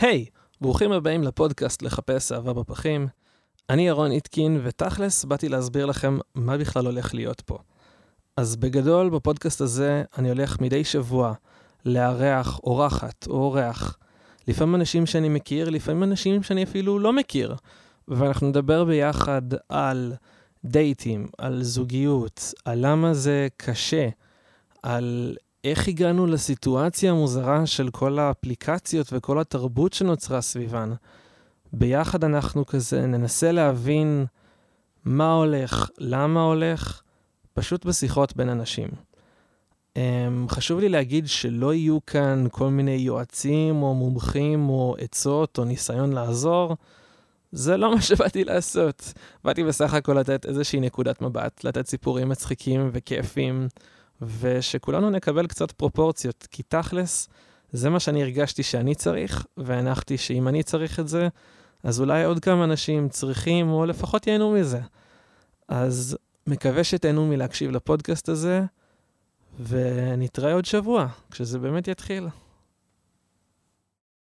היי, hey, ברוכים הבאים לפודקאסט לחפש אהבה בפחים. אני ירון איטקין, ותכלס באתי להסביר לכם מה בכלל הולך להיות פה. אז בגדול, בפודקאסט הזה אני הולך מדי שבוע לארח אורחת או אורח. לפעמים אנשים שאני מכיר, לפעמים אנשים שאני אפילו לא מכיר. ואנחנו נדבר ביחד על דייטים, על זוגיות, על למה זה קשה, על איך הגענו לסיטואציה המוזרה של כל האפליקציות וכל התרבות שנוצרה סביבן. ביחד אנחנו כזה ננסה להבין מה הולך, למה הולך, פשוט בשיחות בין אנשים. Um, חשוב לי להגיד שלא יהיו כאן כל מיני יועצים או מומחים או עצות או ניסיון לעזור. זה לא מה שבאתי לעשות. באתי בסך הכל לתת איזושהי נקודת מבט, לתת סיפורים מצחיקים וכיפים, ושכולנו נקבל קצת פרופורציות, כי תכלס, זה מה שאני הרגשתי שאני צריך, והנחתי שאם אני צריך את זה, אז אולי עוד כמה אנשים צריכים, או לפחות ייהנו מזה. אז מקווה שתהנו מלהקשיב לפודקאסט הזה, ונתראה עוד שבוע, כשזה באמת יתחיל.